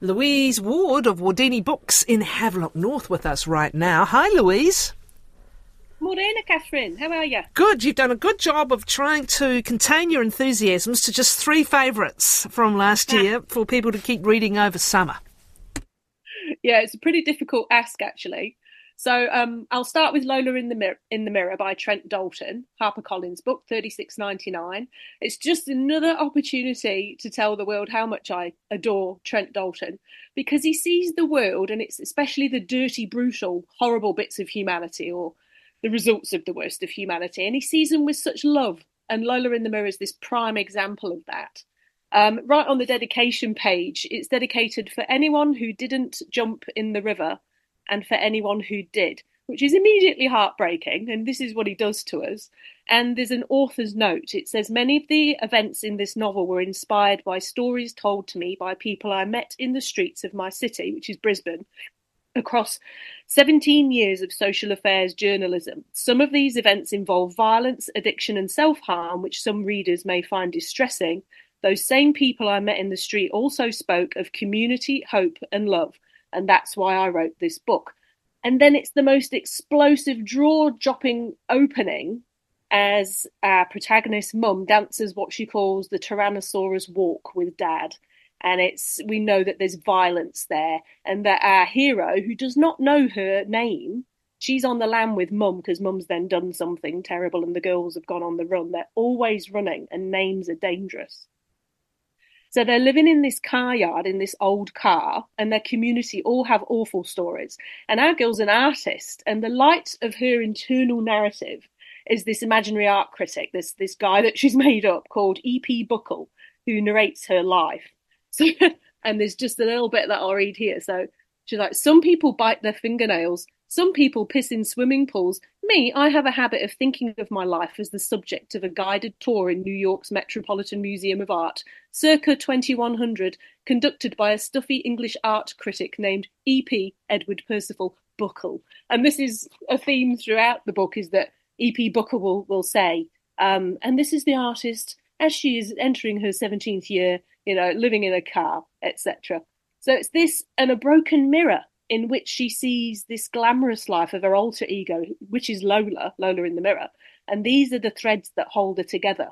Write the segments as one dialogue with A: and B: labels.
A: Louise Ward of Wardini Books in Havelock North with us right now. Hi, Louise.
B: Morena, Catherine. How are you?
A: Good. You've done a good job of trying to contain your enthusiasms to just three favourites from last year for people to keep reading over summer.
B: Yeah, it's a pretty difficult ask, actually. So um, I'll start with Lola in the Mirror, in the Mirror by Trent Dalton, HarperCollins book, thirty six ninety nine. It's just another opportunity to tell the world how much I adore Trent Dalton because he sees the world, and it's especially the dirty, brutal, horrible bits of humanity or the results of the worst of humanity, and he sees them with such love. And Lola in the Mirror is this prime example of that. Um, right on the dedication page, it's dedicated for anyone who didn't jump in the river and for anyone who did, which is immediately heartbreaking. And this is what he does to us. And there's an author's note. It says Many of the events in this novel were inspired by stories told to me by people I met in the streets of my city, which is Brisbane, across 17 years of social affairs journalism. Some of these events involve violence, addiction, and self harm, which some readers may find distressing. Those same people I met in the street also spoke of community, hope, and love and that's why I wrote this book. And then it's the most explosive, jaw dropping opening as our protagonist's mum dances what she calls the Tyrannosaurus walk with dad. And it's we know that there's violence there, and that our hero, who does not know her name, she's on the lam with mum because mum's then done something terrible and the girls have gone on the run. They're always running, and names are dangerous. So they're living in this car yard in this old car, and their community all have awful stories. And our girl's an artist, and the light of her internal narrative is this imaginary art critic, this this guy that she's made up called E.P. Buckle, who narrates her life. So, and there's just a little bit that I'll read here. So she's like, some people bite their fingernails, some people piss in swimming pools. Me, I have a habit of thinking of my life as the subject of a guided tour in New York's Metropolitan Museum of Art, circa 2100, conducted by a stuffy English art critic named E.P. Edward Percival Buckle. And this is a theme throughout the book is that E.P. Buckle will, will say, um, and this is the artist as she is entering her 17th year, you know, living in a car, etc. So it's this and a broken mirror in which she sees this glamorous life of her alter ego, which is Lola, Lola in the mirror. And these are the threads that hold her together.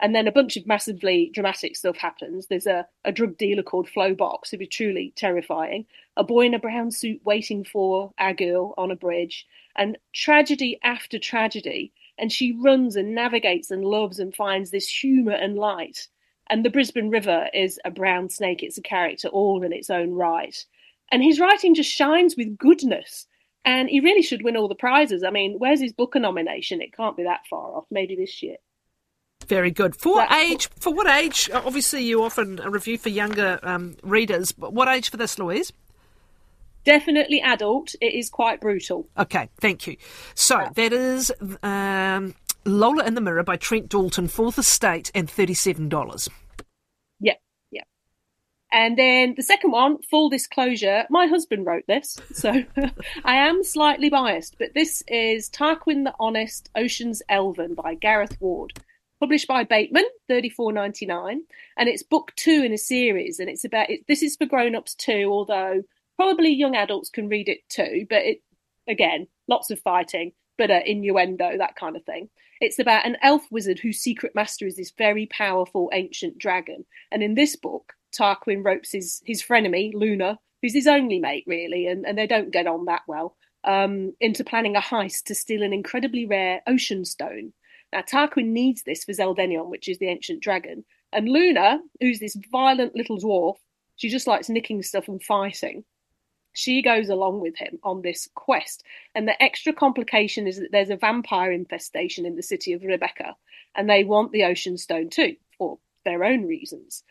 B: And then a bunch of massively dramatic stuff happens. There's a, a drug dealer called Flo Box, who is truly terrifying, a boy in a brown suit waiting for our girl on a bridge, and tragedy after tragedy. And she runs and navigates and loves and finds this humour and light. And the Brisbane River is a brown snake, it's a character all in its own right. And his writing just shines with goodness. And he really should win all the prizes. I mean, where's his Booker nomination? It can't be that far off. Maybe this year.
A: Very good. For what age? For what age? Obviously, you often review for younger um, readers. But what age for this, Louise?
B: Definitely adult. It is quite brutal.
A: Okay, thank you. So yeah. that is um, Lola in the Mirror by Trent Dalton, Fourth Estate, and thirty-seven dollars.
B: And then the second one, full disclosure, my husband wrote this, so I am slightly biased, but this is Tarquin the Honest, Ocean's Elven by Gareth Ward, published by Bateman, thirty four ninety nine, and it's book two in a series, and it's about it, this is for grown ups too, although probably young adults can read it too, but it again, lots of fighting, but uh, innuendo, that kind of thing. It's about an elf wizard whose secret master is this very powerful ancient dragon, and in this book Tarquin ropes his his frenemy Luna, who's his only mate really, and, and they don't get on that well, um, into planning a heist to steal an incredibly rare ocean stone. Now Tarquin needs this for Zeldenion, which is the ancient dragon, and Luna, who's this violent little dwarf, she just likes nicking stuff and fighting. She goes along with him on this quest, and the extra complication is that there's a vampire infestation in the city of Rebecca, and they want the ocean stone too for their own reasons.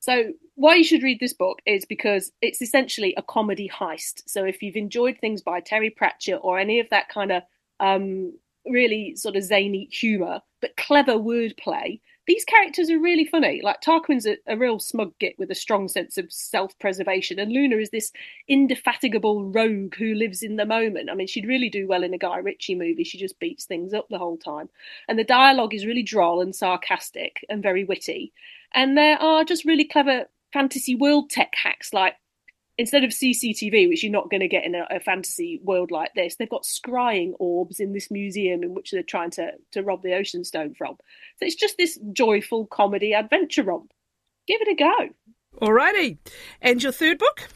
B: So, why you should read this book is because it's essentially a comedy heist. So, if you've enjoyed things by Terry Pratchett or any of that kind of um, really sort of zany humour, but clever wordplay, these characters are really funny. Like Tarquin's a, a real smug git with a strong sense of self-preservation, and Luna is this indefatigable rogue who lives in the moment. I mean, she'd really do well in a Guy Ritchie movie. She just beats things up the whole time, and the dialogue is really droll and sarcastic and very witty. And there are just really clever fantasy world tech hacks like instead of CCTV, which you're not going to get in a, a, fantasy world like this, they've got scrying orbs in this museum in which they're trying to, to rob the Ocean Stone from. So it's just this joyful comedy adventure romp. Give it a go.
A: Alrighty. And your third book?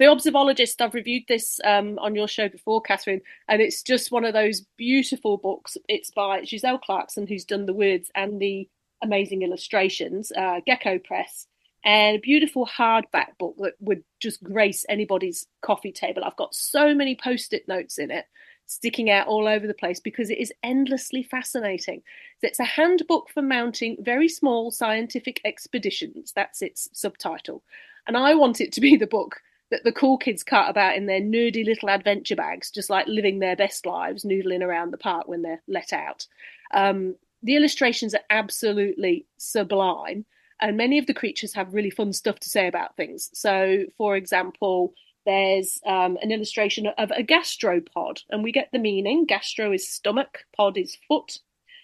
B: The Observologist, I've reviewed this um, on your show before, Catherine, and it's just one of those beautiful books. It's by Giselle Clarkson, who's done the words and the amazing illustrations, uh, Gecko Press and a beautiful hardback book that would just grace anybody's coffee table. I've got so many post it notes in it sticking out all over the place because it is endlessly fascinating. It's a handbook for mounting very small scientific expeditions. That's its subtitle. And I want it to be the book that the cool kids cut about in their nerdy little adventure bags, just like living their best lives, noodling around the park when they're let out. Um, the illustrations are absolutely sublime and many of the creatures have really fun stuff to say about things. So, for example, there's um, an illustration of a gastropod, and we get the meaning. Gastro is stomach, pod is foot,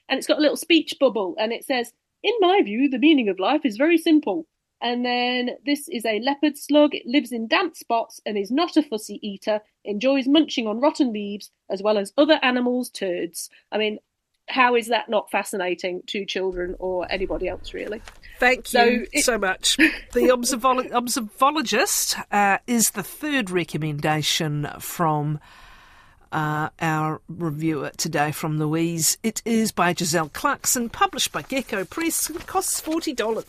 B: and it's got a little speech bubble, and it says, "In my view, the meaning of life is very simple." And then this is a leopard slug. It lives in damp spots and is not a fussy eater. Enjoys munching on rotten leaves as well as other animals' turds. I mean, how is that not fascinating to children or anybody else, really?
A: Thank so you it... so much. The Observolo- Observologist uh, is the third recommendation from uh, our reviewer today from Louise. It is by Giselle Clarkson, published by Gecko Press, and costs $40.